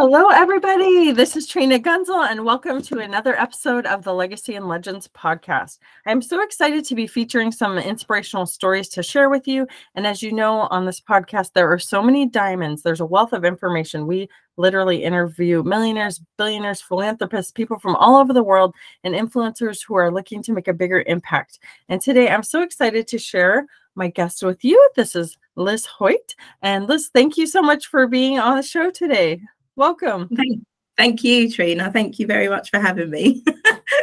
Hello, everybody. This is Trina Gunzel, and welcome to another episode of the Legacy and Legends podcast. I'm so excited to be featuring some inspirational stories to share with you. And as you know, on this podcast, there are so many diamonds, there's a wealth of information. We literally interview millionaires, billionaires, philanthropists, people from all over the world, and influencers who are looking to make a bigger impact. And today, I'm so excited to share my guest with you. This is Lis Hoyt. And Lis, thank you so much for being on the show today. Welcome. Thank, thank you, Trina. Thank you very much for having me.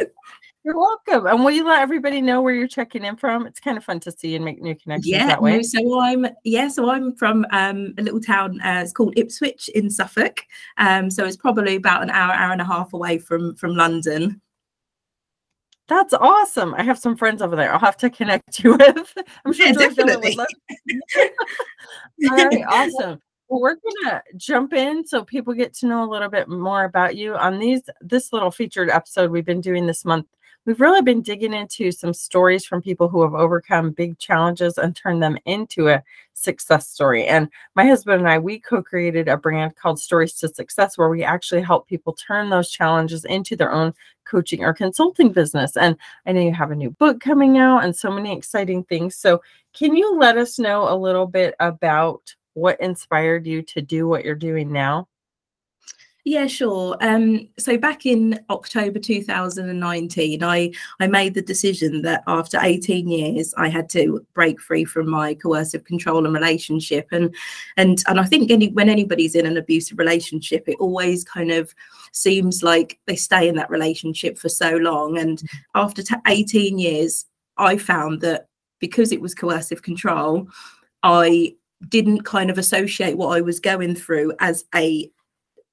You're welcome. And will you let everybody know where you're checking in from? It's kind of fun to see and make new connections yeah, that way. No, so I'm yeah, so I'm from um, a little town. Uh, it's called Ipswich in Suffolk. Um, so it's probably about an hour, hour and a half away from from London. That's awesome. I have some friends over there. I'll have to connect you with. I'm sure yeah, definitely. All right, awesome. Well, we're gonna jump in so people get to know a little bit more about you on these this little featured episode we've been doing this month. We've really been digging into some stories from people who have overcome big challenges and turned them into a success story. And my husband and I, we co-created a brand called Stories to Success, where we actually help people turn those challenges into their own coaching or consulting business. And I know you have a new book coming out and so many exciting things. So can you let us know a little bit about what inspired you to do what you're doing now? Yeah, sure. Um, so back in October 2019, I I made the decision that after 18 years, I had to break free from my coercive control and relationship. And and and I think any, when anybody's in an abusive relationship, it always kind of seems like they stay in that relationship for so long. And mm-hmm. after t- 18 years, I found that because it was coercive control, I didn't kind of associate what I was going through as a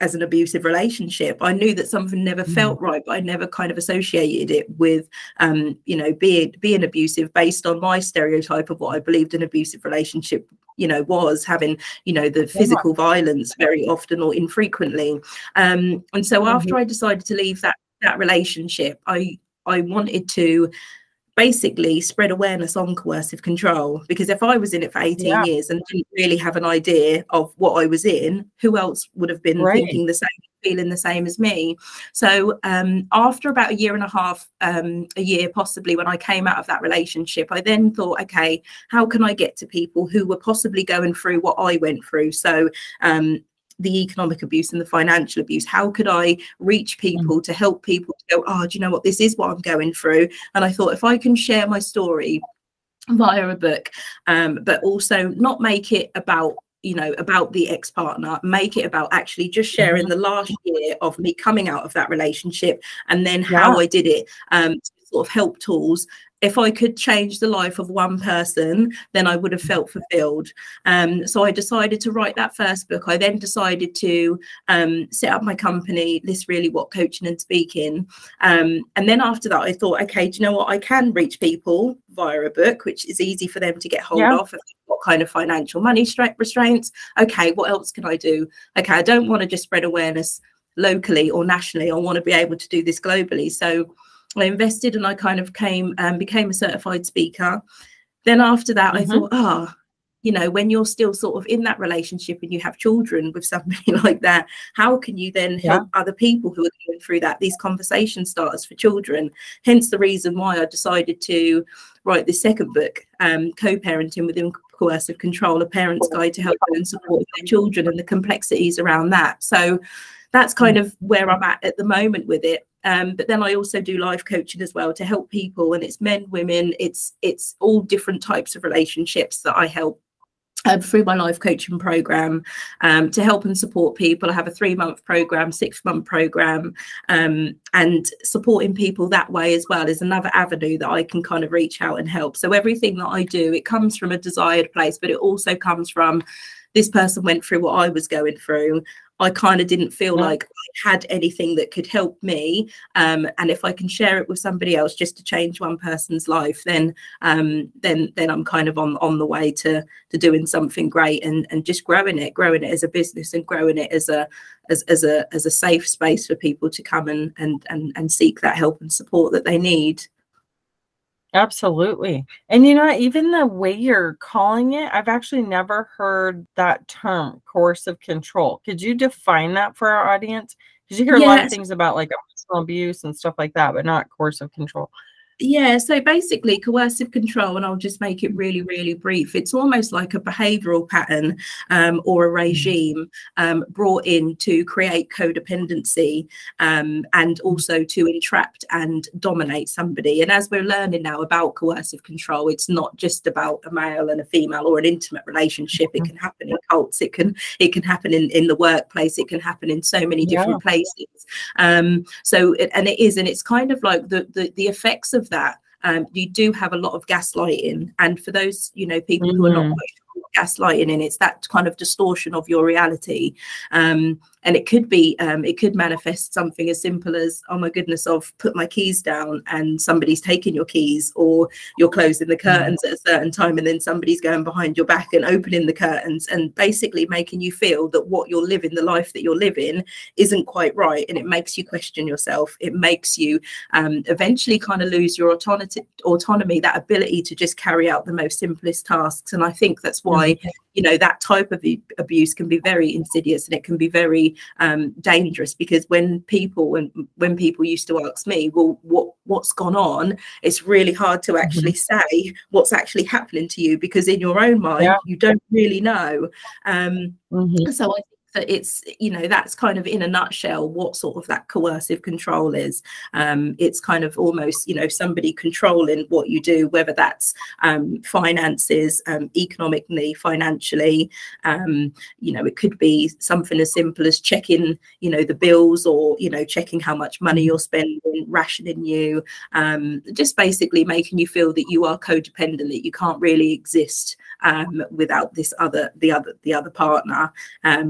as an abusive relationship. I knew that something never mm. felt right, but I never kind of associated it with, um, you know, being being abusive based on my stereotype of what I believed an abusive relationship, you know, was having, you know, the physical yeah. violence very often or infrequently. Um, and so mm-hmm. after I decided to leave that that relationship, I I wanted to basically spread awareness on coercive control because if i was in it for 18 yeah. years and didn't really have an idea of what i was in who else would have been right. thinking the same feeling the same as me so um, after about a year and a half um, a year possibly when i came out of that relationship i then thought okay how can i get to people who were possibly going through what i went through so um, the economic abuse and the financial abuse how could i reach mm. people to help people to go oh do you know what this is what i'm going through and i thought if i can share my story via a book um, but also not make it about you know about the ex-partner make it about actually just sharing mm-hmm. the last year of me coming out of that relationship and then how i did it um, sort of help tools if I could change the life of one person, then I would have felt fulfilled. Um, so I decided to write that first book. I then decided to um, set up my company, Lis Really What Coaching and Speaking. Um, and then after that, I thought, okay, do you know what? I can reach people via a book, which is easy for them to get hold yeah. of. What kind of financial money restraints? Okay, what else can I do? Okay, I don't want to just spread awareness locally or nationally. I want to be able to do this globally. So I invested and I kind of came and um, became a certified speaker. Then after that, mm-hmm. I thought, ah, oh, you know, when you're still sort of in that relationship and you have children with somebody like that, how can you then help other people who are going through that? These conversation starters for children. Hence the reason why I decided to write this second book, um, Co-parenting within coercive control, a parent's guide to help and support their children and the complexities around that. So that's kind mm. of where I'm at at the moment with it. Um, but then I also do life coaching as well to help people, and it's men, women, it's it's all different types of relationships that I help um, through my life coaching program um, to help and support people. I have a three month program, six month program, um, and supporting people that way as well is another avenue that I can kind of reach out and help. So everything that I do, it comes from a desired place, but it also comes from this person went through what I was going through. I kind of didn't feel yeah. like I had anything that could help me. Um, and if I can share it with somebody else just to change one person's life, then um, then then I'm kind of on on the way to to doing something great and and just growing it, growing it as a business and growing it as a as, as a as a safe space for people to come and and and and seek that help and support that they need. Absolutely. And you know, even the way you're calling it, I've actually never heard that term, coercive control. Could you define that for our audience? Because you hear a lot of things about like emotional abuse and stuff like that, but not coercive control. Yeah, so basically, coercive control, and I'll just make it really, really brief. It's almost like a behavioral pattern um, or a mm. regime um, brought in to create codependency um, and also to entrap and dominate somebody. And as we're learning now about coercive control, it's not just about a male and a female or an intimate relationship. It mm-hmm. can happen in cults. It can it can happen in in the workplace. It can happen in so many different yeah. places. Um, so, it, and it is, and it's kind of like the the, the effects of that, um, you do have a lot of gaslighting. And for those, you know, people mm-hmm. who are not quite gaslighting in it's that kind of distortion of your reality um, and it could be um, it could manifest something as simple as oh my goodness i've put my keys down and somebody's taking your keys or you're closing the mm-hmm. curtains at a certain time and then somebody's going behind your back and opening the curtains and basically making you feel that what you're living the life that you're living isn't quite right and it makes you question yourself it makes you um, eventually kind of lose your autonomy autonomy that ability to just carry out the most simplest tasks and i think that's why mm-hmm. you know that type of abuse can be very insidious and it can be very um, dangerous because when people when when people used to ask me, well, what what's gone on? It's really hard to actually mm-hmm. say what's actually happening to you because in your own mind yeah. you don't really know. Um, mm-hmm. So I that it's you know that's kind of in a nutshell what sort of that coercive control is. Um, it's kind of almost you know somebody controlling what you do whether that's um, finances um, economically financially. Um, you know it could be something as simple as checking you know the bills or you know checking how much money you're spending rationing you. Um, just basically making you feel that you are codependent that you can't really exist um, without this other the other the other partner.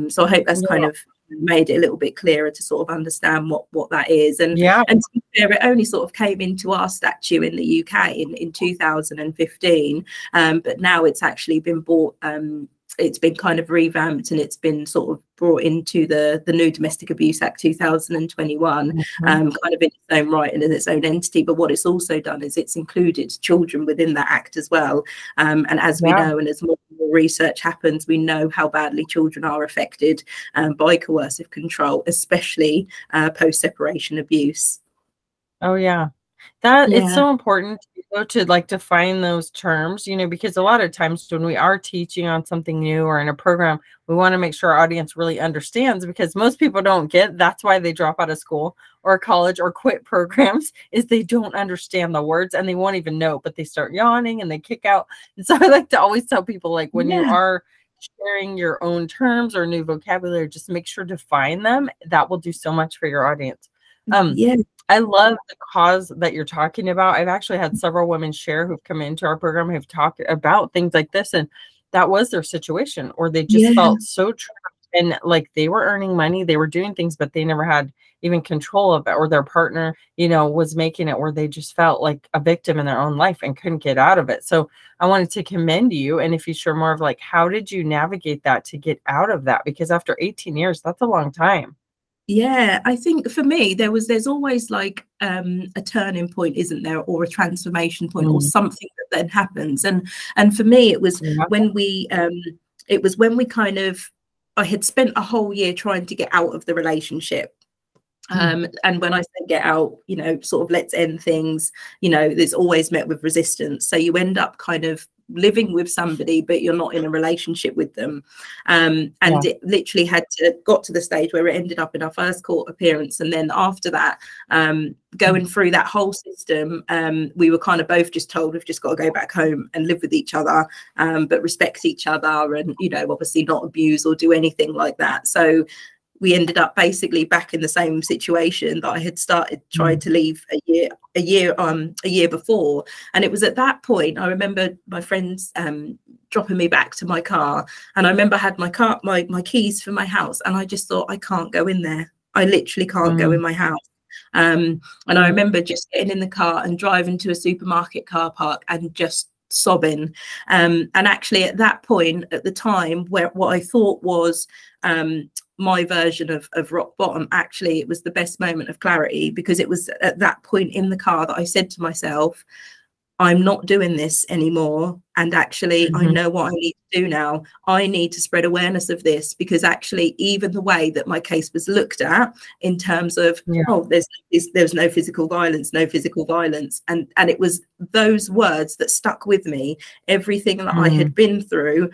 So I hope that's yeah. kind of made it a little bit clearer to sort of understand what what that is and yeah and fair, it only sort of came into our statute in the uk in, in 2015 um, but now it's actually been bought um, it's been kind of revamped and it's been sort of brought into the the new domestic abuse act 2021 mm-hmm. um, kind of in its own right and in its own entity but what it's also done is it's included children within that act as well um, and as yeah. we know and as more, research happens we know how badly children are affected um, by coercive control especially uh, post separation abuse oh yeah that yeah. it's so important to, to like define those terms, you know, because a lot of times when we are teaching on something new or in a program, we want to make sure our audience really understands because most people don't get that's why they drop out of school or college or quit programs is they don't understand the words and they won't even know, but they start yawning and they kick out. And so I like to always tell people like when yeah. you are sharing your own terms or new vocabulary, just make sure to find them. That will do so much for your audience. Um, yeah. I love the cause that you're talking about. I've actually had several women share who've come into our program who've talked about things like this, and that was their situation, or they just yeah. felt so trapped and like they were earning money, they were doing things, but they never had even control of it, or their partner, you know, was making it where they just felt like a victim in their own life and couldn't get out of it. So I wanted to commend you. And if you share more of like, how did you navigate that to get out of that? Because after 18 years, that's a long time yeah i think for me there was there's always like um a turning point isn't there or a transformation point mm. or something that then happens and and for me it was yeah. when we um it was when we kind of i had spent a whole year trying to get out of the relationship mm. um and when i say get out you know sort of let's end things you know there's always met with resistance so you end up kind of living with somebody but you're not in a relationship with them. Um, and yeah. it literally had to got to the stage where it ended up in our first court appearance. And then after that um, going through that whole system um, we were kind of both just told we've just got to go back home and live with each other um, but respect each other and you know obviously not abuse or do anything like that. So we ended up basically back in the same situation that I had started trying mm. to leave a year a year um a year before. And it was at that point I remember my friends um dropping me back to my car. And I remember I had my car my my keys for my house and I just thought I can't go in there. I literally can't mm. go in my house. Um and I remember just getting in the car and driving to a supermarket car park and just sobbing. Um, and actually at that point at the time where what i thought was um, my version of, of rock bottom actually it was the best moment of clarity because it was at that point in the car that i said to myself I'm not doing this anymore. And actually, mm-hmm. I know what I need to do now. I need to spread awareness of this because actually, even the way that my case was looked at in terms of, yeah. oh, there's, there's no physical violence, no physical violence. And, and it was those words that stuck with me, everything that mm-hmm. I had mm. been through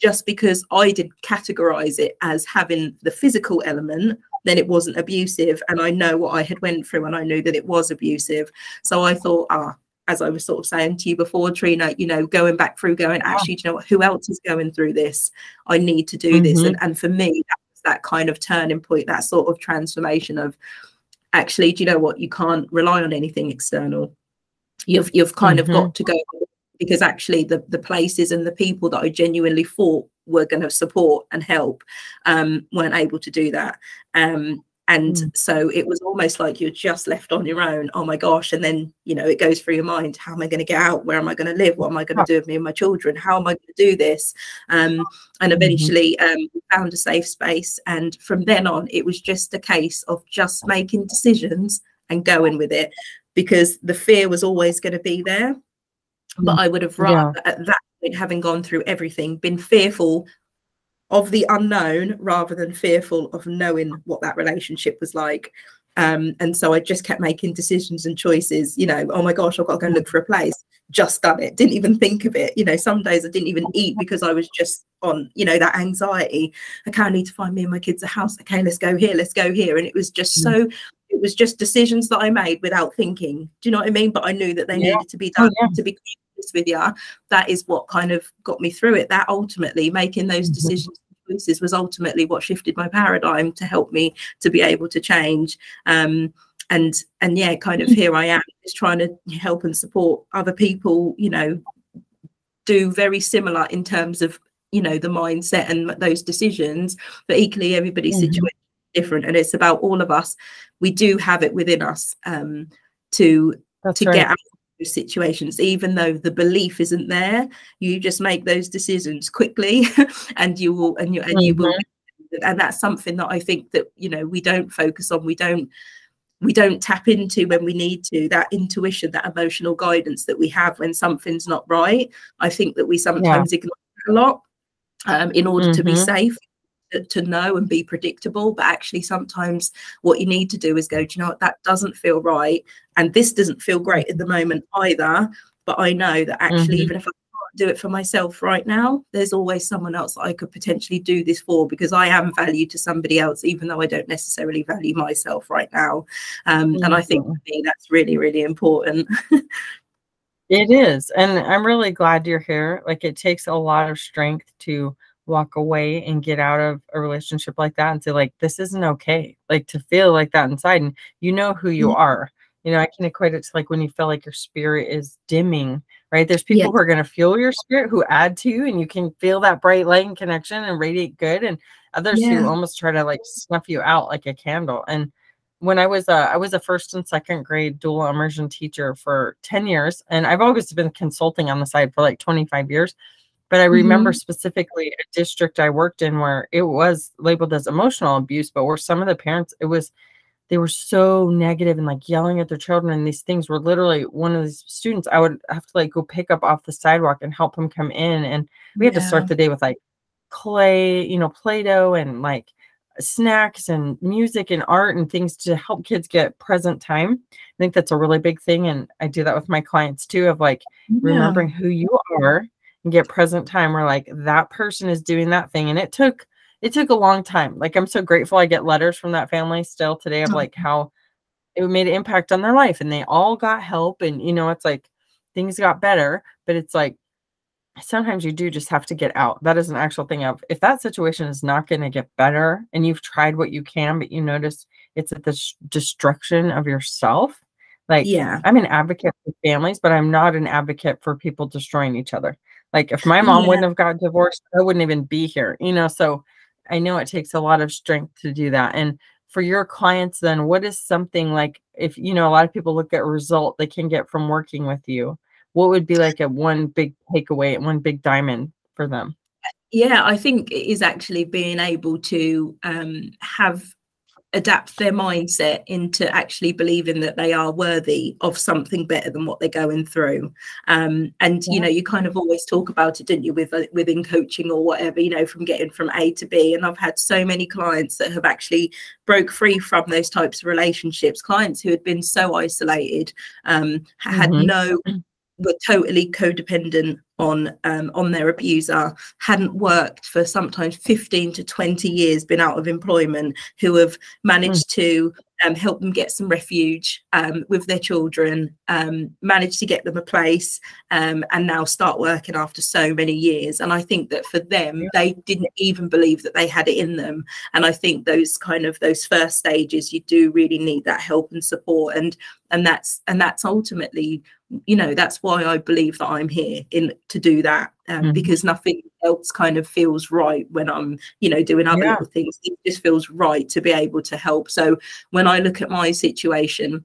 just because I did categorize it as having the physical element, then it wasn't abusive. And I know what I had went through and I knew that it was abusive. So I thought, ah, as I was sort of saying to you before, Trina, you know, going back through, going, actually, do you know what, who else is going through this? I need to do mm-hmm. this. And, and for me, that was that kind of turning point, that sort of transformation of actually, do you know what? You can't rely on anything external. You've you've kind mm-hmm. of got to go because actually the the places and the people that I genuinely thought were going to support and help um, weren't able to do that. Um, and mm. so it was almost like you're just left on your own. Oh my gosh. And then you know it goes through your mind how am i going to get out? Where am i going to live? What am i going to do with me and my children? How am i going to do this? Um, and mm-hmm. eventually um, found a safe space. And from then on it was just a case of just making decisions and going with it because the fear was always going to be there but mm. i would have rather yeah. at that point having gone through everything been fearful of the unknown rather than fearful of knowing what that relationship was like. Um, and so I just kept making decisions and choices, you know, oh my gosh, I've got to go and look for a place. Just done it, didn't even think of it. You know, some days I didn't even eat because I was just on, you know, that anxiety. Okay, I need to find me and my kids a house. Okay, let's go here, let's go here. And it was just so, it was just decisions that I made without thinking. Do you know what I mean? But I knew that they yeah. needed to be oh, done oh, yeah. to be with you, that is what kind of got me through it. That ultimately making those mm-hmm. decisions choices was ultimately what shifted my paradigm to help me to be able to change. Um, and and yeah, kind of here I am, just trying to help and support other people. You know, do very similar in terms of you know the mindset and those decisions, but equally everybody's mm-hmm. situation different, and it's about all of us. We do have it within us um, to That's to right. get out situations even though the belief isn't there you just make those decisions quickly and you will and you and you will mm-hmm. and that's something that i think that you know we don't focus on we don't we don't tap into when we need to that intuition that emotional guidance that we have when something's not right i think that we sometimes yeah. ignore a lot um, in order mm-hmm. to be mm-hmm. safe to, know and be predictable. But actually, sometimes what you need to do is go, do you know what, that doesn't feel right. And this doesn't feel great at the moment either. But I know that actually, mm-hmm. even if I can't do it for myself right now, there's always someone else that I could potentially do this for because I am valued to somebody else, even though I don't necessarily value myself right now. Um, mm-hmm. And I think for me, that's really, really important. it is. And I'm really glad you're here. Like, it takes a lot of strength to walk away and get out of a relationship like that and say like this isn't okay like to feel like that inside and you know who you mm-hmm. are you know i can equate it to like when you feel like your spirit is dimming right there's people who are going to fuel your spirit who add to you and you can feel that bright light and connection and radiate good and others yeah. who almost try to like snuff you out like a candle and when I was a, I was a first and second grade dual immersion teacher for 10 years and I've always been consulting on the side for like 25 years but I remember mm-hmm. specifically a district I worked in where it was labeled as emotional abuse, but where some of the parents, it was, they were so negative and like yelling at their children. And these things were literally one of these students, I would have to like go pick up off the sidewalk and help him come in. And we had yeah. to start the day with like clay, you know, Play Doh and like snacks and music and art and things to help kids get present time. I think that's a really big thing. And I do that with my clients too of like yeah. remembering who you are and get present time where like that person is doing that thing and it took it took a long time like i'm so grateful i get letters from that family still today of oh. like how it made an impact on their life and they all got help and you know it's like things got better but it's like sometimes you do just have to get out that is an actual thing of if that situation is not going to get better and you've tried what you can but you notice it's at the destruction of yourself like yeah i'm an advocate for families but i'm not an advocate for people destroying each other like if my mom yeah. wouldn't have got divorced, I wouldn't even be here, you know. So I know it takes a lot of strength to do that. And for your clients, then what is something like if you know a lot of people look at result they can get from working with you? What would be like a one big takeaway, one big diamond for them? Yeah, I think it is actually being able to um, have adapt their mindset into actually believing that they are worthy of something better than what they're going through um, and yeah. you know you kind of always talk about it didn't you with uh, within coaching or whatever you know from getting from a to b and i've had so many clients that have actually broke free from those types of relationships clients who had been so isolated um, had mm-hmm. no were totally codependent on um, on their abuser hadn't worked for sometimes 15 to 20 years been out of employment who have managed mm. to um, help them get some refuge um, with their children um, managed to get them a place um, and now start working after so many years and i think that for them yeah. they didn't even believe that they had it in them and i think those kind of those first stages you do really need that help and support and and that's and that's ultimately you know that's why i believe that i'm here in to do that um, mm-hmm. because nothing else kind of feels right when i'm you know doing other yeah. things it just feels right to be able to help so when i look at my situation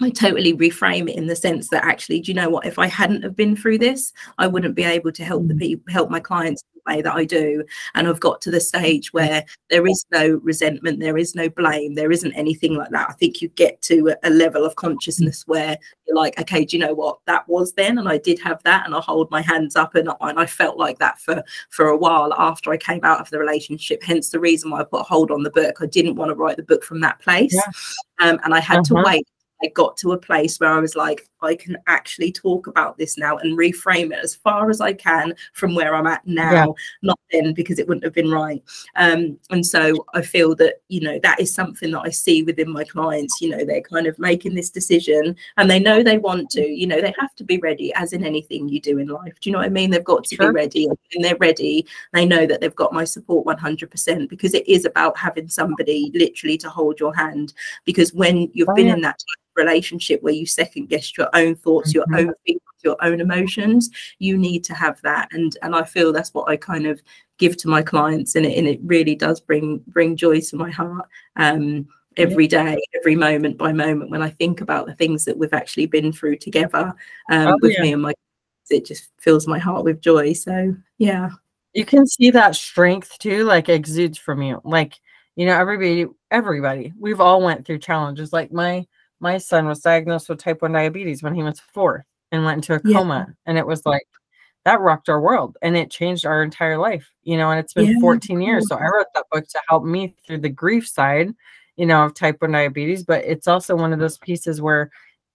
I totally reframe it in the sense that actually, do you know what? If I hadn't have been through this, I wouldn't be able to help the mm. people, help my clients the way that I do. And I've got to the stage where there is no resentment, there is no blame, there isn't anything like that. I think you get to a, a level of consciousness where you're like, okay, do you know what? That was then, and I did have that, and I hold my hands up, and, and I felt like that for for a while after I came out of the relationship. Hence the reason why I put a hold on the book. I didn't want to write the book from that place, yeah. um, and I had uh-huh. to wait I got to a place where I was like, I can actually talk about this now and reframe it as far as I can from where I'm at now, yeah. not then because it wouldn't have been right. Um, and so I feel that, you know, that is something that I see within my clients. You know, they're kind of making this decision and they know they want to, you know, they have to be ready, as in anything you do in life. Do you know what I mean? They've got to sure. be ready and they're ready. They know that they've got my support 100% because it is about having somebody literally to hold your hand. Because when you've oh, been yeah. in that relationship where you second guess your own thoughts, your mm-hmm. own feelings, your own emotions. You need to have that, and and I feel that's what I kind of give to my clients, and it and it really does bring bring joy to my heart. Um, every day, every moment by moment, when I think about the things that we've actually been through together um, oh, with yeah. me and my, it just fills my heart with joy. So yeah, you can see that strength too, like exudes from you. Like you know, everybody, everybody, we've all went through challenges. Like my my son was diagnosed with type 1 diabetes when he was four and went into a yeah. coma. And it was like, that rocked our world and it changed our entire life, you know, and it's been yeah. 14 years. So I wrote that book to help me through the grief side, you know, of type 1 diabetes. But it's also one of those pieces where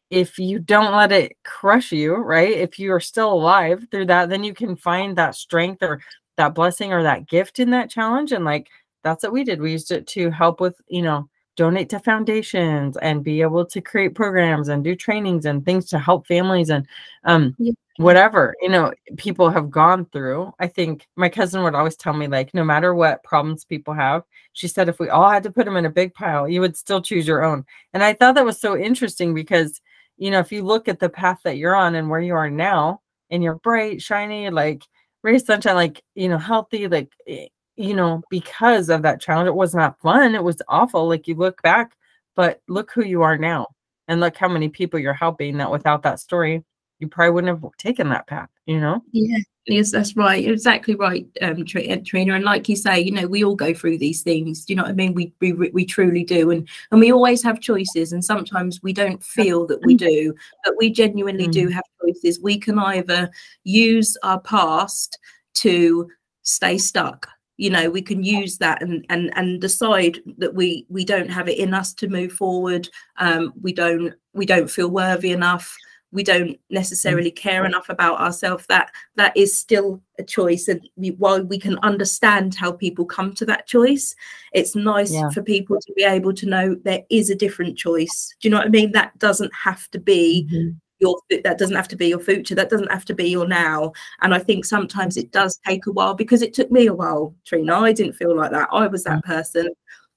if you don't let it crush you, right? If you are still alive through that, then you can find that strength or that blessing or that gift in that challenge. And like, that's what we did. We used it to help with, you know, donate to foundations and be able to create programs and do trainings and things to help families and um, yeah. whatever you know people have gone through i think my cousin would always tell me like no matter what problems people have she said if we all had to put them in a big pile you would still choose your own and i thought that was so interesting because you know if you look at the path that you're on and where you are now and you're bright shiny like ray sunshine like you know healthy like eh, you know, because of that challenge. It was not fun. It was awful. Like you look back, but look who you are now. And look how many people you're helping that without that story, you probably wouldn't have taken that path, you know? Yeah. Yes, that's right. exactly right, um, uh, Trina. And like you say, you know, we all go through these things. Do you know what I mean? We we we truly do, and and we always have choices. And sometimes we don't feel that we do, but we genuinely mm. do have choices. We can either use our past to stay stuck you know we can use that and and and decide that we we don't have it in us to move forward. Um, we don't we don't feel worthy enough. We don't necessarily mm. care enough about ourselves. That that is still a choice. And we, while we can understand how people come to that choice it's nice yeah. for people to be able to know there is a different choice. Do you know what i mean? That doesn't have to be mm-hmm your that doesn't have to be your future that doesn't have to be your now and i think sometimes it does take a while because it took me a while trina i didn't feel like that i was that mm. person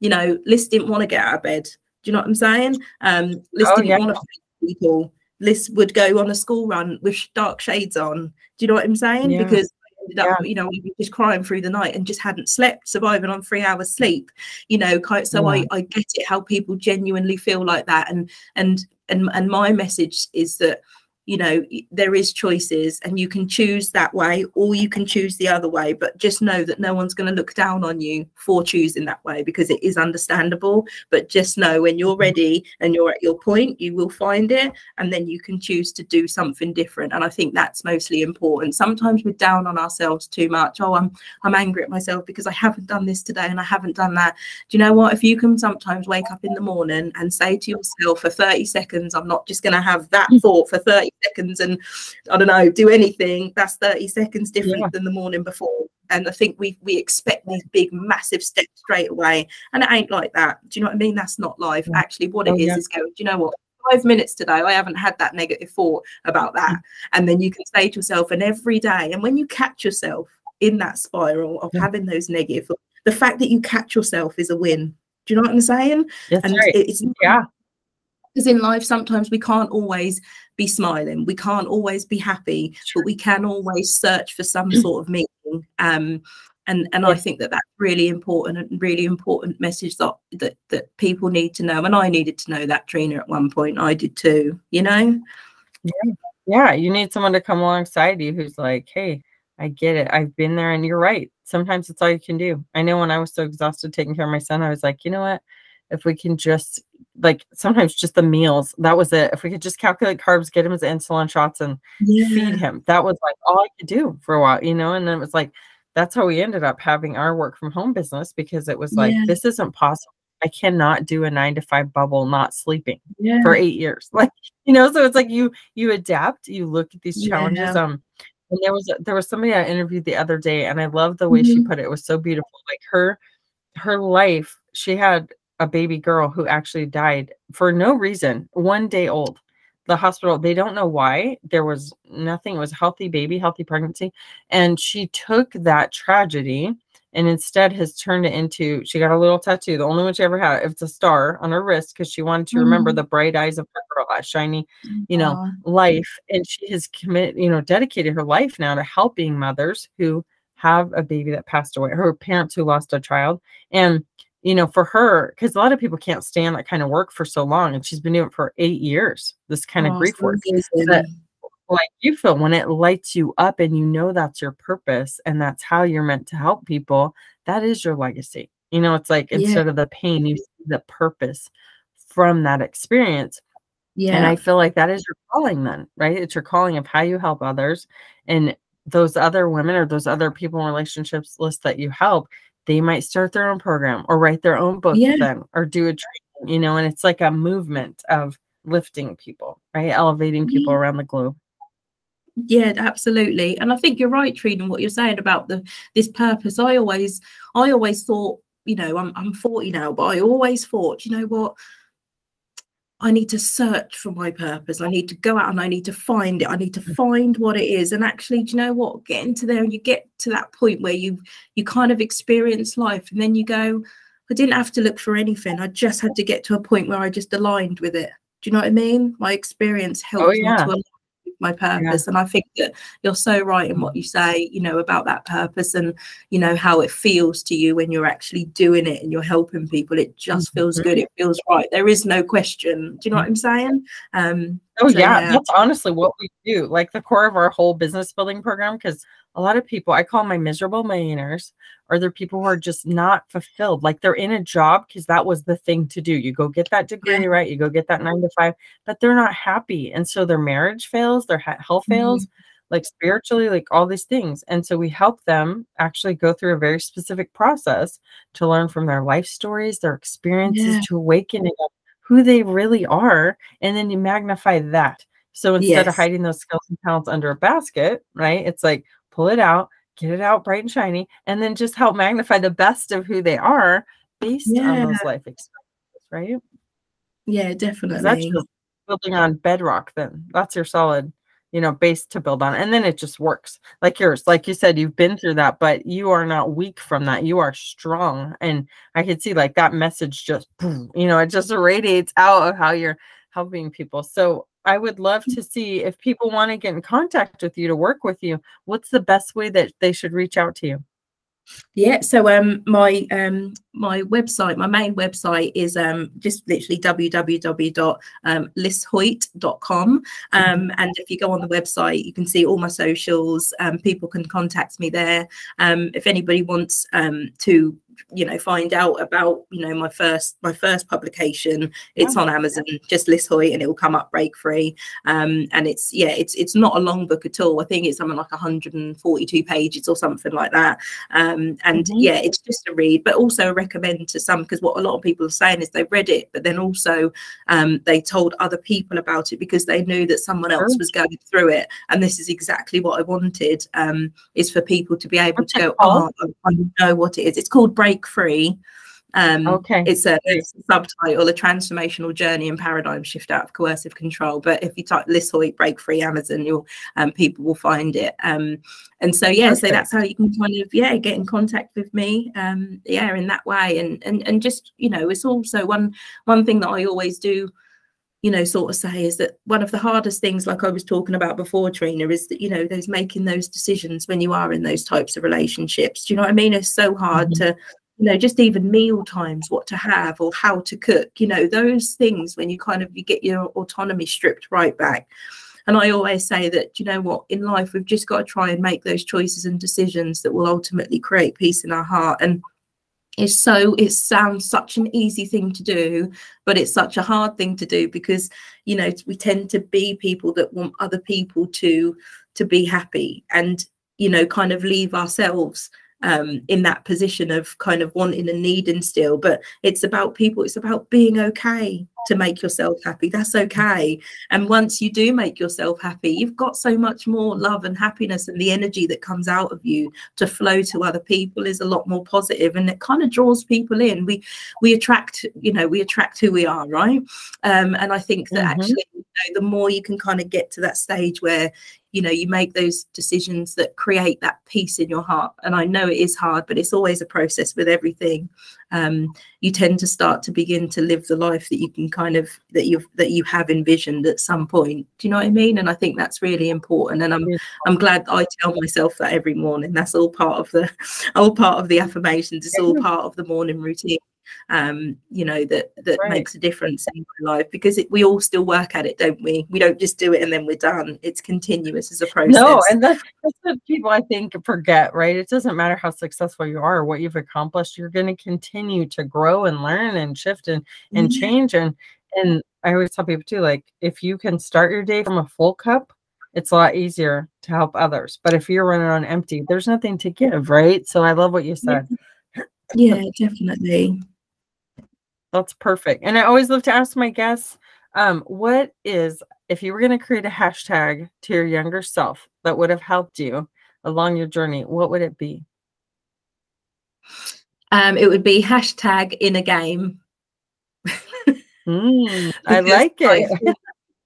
you know lis didn't want to get out of bed do you know what i'm saying um lis oh, didn't yeah. want to people lis would go on a school run with dark shades on do you know what i'm saying yeah. because ended up, yeah. you know, just crying through the night and just hadn't slept, surviving on three hours sleep, you know. So yeah. I, I get it how people genuinely feel like that, and and and and my message is that you know there is choices and you can choose that way or you can choose the other way but just know that no one's going to look down on you for choosing that way because it is understandable. But just know when you're ready and you're at your point you will find it and then you can choose to do something different. And i think that's mostly important. Sometimes we're down on ourselves too much. Oh i'm i'm angry at myself because i haven't done this today and i haven't done that. Do you know what? If you can sometimes wake up in the morning and say to yourself for 30 seconds i'm not just going to have that mm. thought for 30 seconds and I don't know, do anything, that's 30 seconds different yeah. than the morning before. And I think we we expect these big massive steps straight away. And it ain't like that. Do you know what I mean? That's not life. Yeah. Actually, what it oh, is yeah. is going, do you know what? Five minutes today, I haven't had that negative thought about that. Mm. And then you can say to yourself, and every day, and when you catch yourself in that spiral of having those negative, the fact that you catch yourself is a win. Do you know what I'm saying? That's and right. it's yeah because in life sometimes we can't always be smiling. We can't always be happy but we can always search for some sort of meaning um, and and I think that that's really important and really important message that, that that people need to know and I needed to know that Trina at one point. I did too you know? Yeah. Yeah you need someone to come alongside you who's like hey I get it. I've been there and you're right. Sometimes it's all you can do. I know when I was so exhausted taking care of my son I was like you know what if we can just like sometimes just the meals that was it if we could just calculate carbs get him his insulin shots and yeah. feed him that was like all i could do for a while you know and then it was like that's how we ended up having our work from home business because it was like yeah. this isn't possible i cannot do a nine to five bubble not sleeping yeah. for eight years like you know so it's like you you adapt you look at these challenges um and there was there was somebody i interviewed the other day and i love the way mm-hmm. she put it it was so beautiful like her her life she had a baby girl who actually died for no reason, one day old. The hospital, they don't know why. There was nothing. It was a healthy baby, healthy pregnancy. And she took that tragedy and instead has turned it into she got a little tattoo, the only one she ever had. It's a star on her wrist because she wanted to mm-hmm. remember the bright eyes of her girl, that shiny, you know, Aww. life. And she has committed, you know, dedicated her life now to helping mothers who have a baby that passed away, her parents who lost a child. And you know, for her, because a lot of people can't stand that kind of work for so long, and she's been doing it for eight years. This kind oh, of grief work, but like you feel when it lights you up, and you know that's your purpose, and that's how you're meant to help people. That is your legacy. You know, it's like instead yeah. of the pain, you see the purpose from that experience. Yeah. And I feel like that is your calling then, right? It's your calling of how you help others. And those other women or those other people in relationships list that you help, they might start their own program or write their own book yeah. then or do a training, you know, and it's like a movement of lifting people, right? Elevating people yeah. around the globe. Yeah, absolutely. And I think you're right, Trina, what you're saying about the this purpose. I always I always thought, you know, I'm I'm 40 now, but I always thought, you know what, I need to search for my purpose. I need to go out and I need to find it. I need to mm. find what it is. And actually, do you know what? Get into there and you get to that point where you you kind of experience life, and then you go, I didn't have to look for anything. I just had to get to a point where I just aligned with it. Do you know what I mean? My experience oh, helped oh, yeah. me to my purpose. Yeah. And I think that you're so right in what you say, you know, about that purpose and, you know, how it feels to you when you're actually doing it and you're helping people. It just feels mm-hmm. good. It feels right. There is no question. Do you know what I'm saying? Um, oh, so, yeah. yeah. That's honestly what we do. Like the core of our whole business building program, because a lot of people, I call my miserable millionaires, are there people who are just not fulfilled? Like they're in a job because that was the thing to do. You go get that degree, yeah. right? You go get that nine to five, but they're not happy. And so their marriage fails, their health fails, mm-hmm. like spiritually, like all these things. And so we help them actually go through a very specific process to learn from their life stories, their experiences, yeah. to awaken who they really are. And then you magnify that. So instead yes. of hiding those skills and talents under a basket, right? It's like, pull it out, get it out bright and shiny, and then just help magnify the best of who they are based yeah. on those life experiences, right? Yeah, definitely. That's building on bedrock, then that's your solid, you know, base to build on. And then it just works like yours. Like you said, you've been through that, but you are not weak from that. You are strong. And I could see like that message just, you know, it just radiates out of how you're helping people. So I would love to see if people want to get in contact with you to work with you. What's the best way that they should reach out to you? Yeah, so um my um my website, my main website is um just literally www.lisshoyt.com. Um, mm-hmm. and if you go on the website, you can see all my socials. Um, people can contact me there. Um, if anybody wants um to you know find out about you know my first my first publication. It's on amazon just lis hoyt and it will come up break free. Um and it's yeah it's it's not a long book at all. I think it's something like 142 pages or something like that. Um and mm-hmm. yeah it's just a read but also a recommend to some because what a lot of people are saying is they've read it but then also um they told other people about it because they knew that someone else was going through it. And this is exactly what i wanted um is for people to be able to go oh I know what it is. It's called break free. Um, okay. It's a, it's a, subtitle, a transformational journey and paradigm shift out of coercive control. But if you type Lis Hoyt break free Amazon, you'll um, people will find it. Um, and so yeah, okay. so that's how you can kind of yeah get in contact with me. Um, yeah, in that way, and and and just you know, it's also one one thing that I always do you know, sort of say is that one of the hardest things, like I was talking about before, Trina, is that, you know, those making those decisions when you are in those types of relationships. Do you know what I mean? It's so hard mm-hmm. to, you know, just even meal times, what to have or how to cook, you know, those things when you kind of you get your autonomy stripped right back. And I always say that, you know what, in life, we've just got to try and make those choices and decisions that will ultimately create peace in our heart. And it's so it sounds such an easy thing to do but it's such a hard thing to do because you know we tend to be people that want other people to to be happy and you know kind of leave ourselves um, in that position of kind of wanting and needing still. But it's about people, it's about being okay to make yourself happy. That's okay. And once you do make yourself happy, you've got so much more love and happiness, and the energy that comes out of you to flow to other people is a lot more positive, and it kind of draws people in. We we attract, you know, we attract who we are, right? Um, and I think that mm-hmm. actually, you know, the more you can kind of get to that stage where you know you make those decisions that create that peace in your heart and i know it is hard but it's always a process with everything um, you tend to start to begin to live the life that you can kind of that you that you have envisioned at some point. Do you know what i mean? And i think that's really important. And i'm i'm glad i tell myself that every morning. That's all part of the all part of the affirmations. It's all part of the morning routine um, you know, that that right. makes a difference in my life because it, we all still work at it, don't we? We don't just do it and then we're done. It's continuous as a process. No, and that's, that's what people I think forget, right? It doesn't matter how successful you are or what you've accomplished, you're going to continue to grow and learn and shift and and mm-hmm. change. And and I always tell people too, like if you can start your day from a full cup, it's a lot easier to help others. But if you're running on empty, there's nothing to give, right? So I love what you said. Yeah, definitely. That's perfect. And I always love to ask my guests, um, what is if you were going to create a hashtag to your younger self that would have helped you along your journey, what would it be? Um, it would be hashtag inner game. mm, I like it. I feel,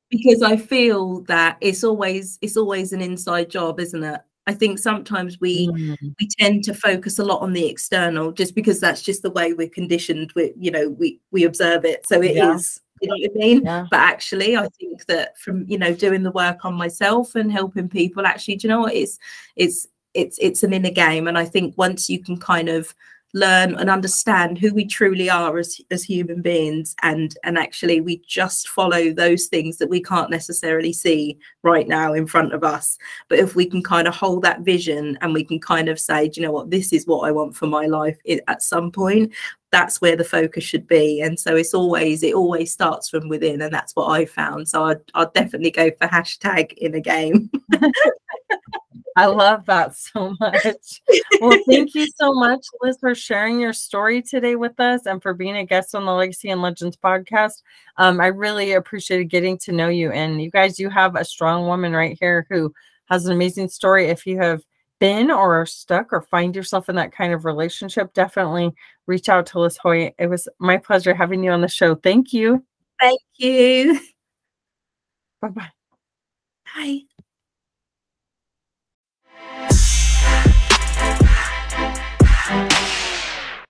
because I feel that it's always it's always an inside job, isn't it? I think sometimes we mm. we tend to focus a lot on the external just because that's just the way we're conditioned. We you know we we observe it, so it yeah. is. You know what I mean? Yeah. But actually, I think that from you know doing the work on myself and helping people, actually, do you know what? It's it's it's it's an inner game, and I think once you can kind of learn and understand who we truly are as, as human beings. And and actually we just follow those things that we can't necessarily see right now in front of us. But if we can kind of hold that vision and we can kind of say do you know what? This is what i want for my life at some point that's where the focus should be. And so it's always it always starts from within and that's what i found. So i'd, I'd definitely go for hashtag inner game I love that so much. Well, thank you so much, Lis, for sharing your story today with us and for being a guest on the Legacy and Legends podcast. Um, I really appreciated getting to know you. And you guys, you have a strong woman right here who has an amazing story. If you have been or are stuck or find yourself in that kind of relationship, definitely reach out to Lis Hoy. It was my pleasure having you on the show. Thank you. Thank you. Bye-bye. Bye. Yeah.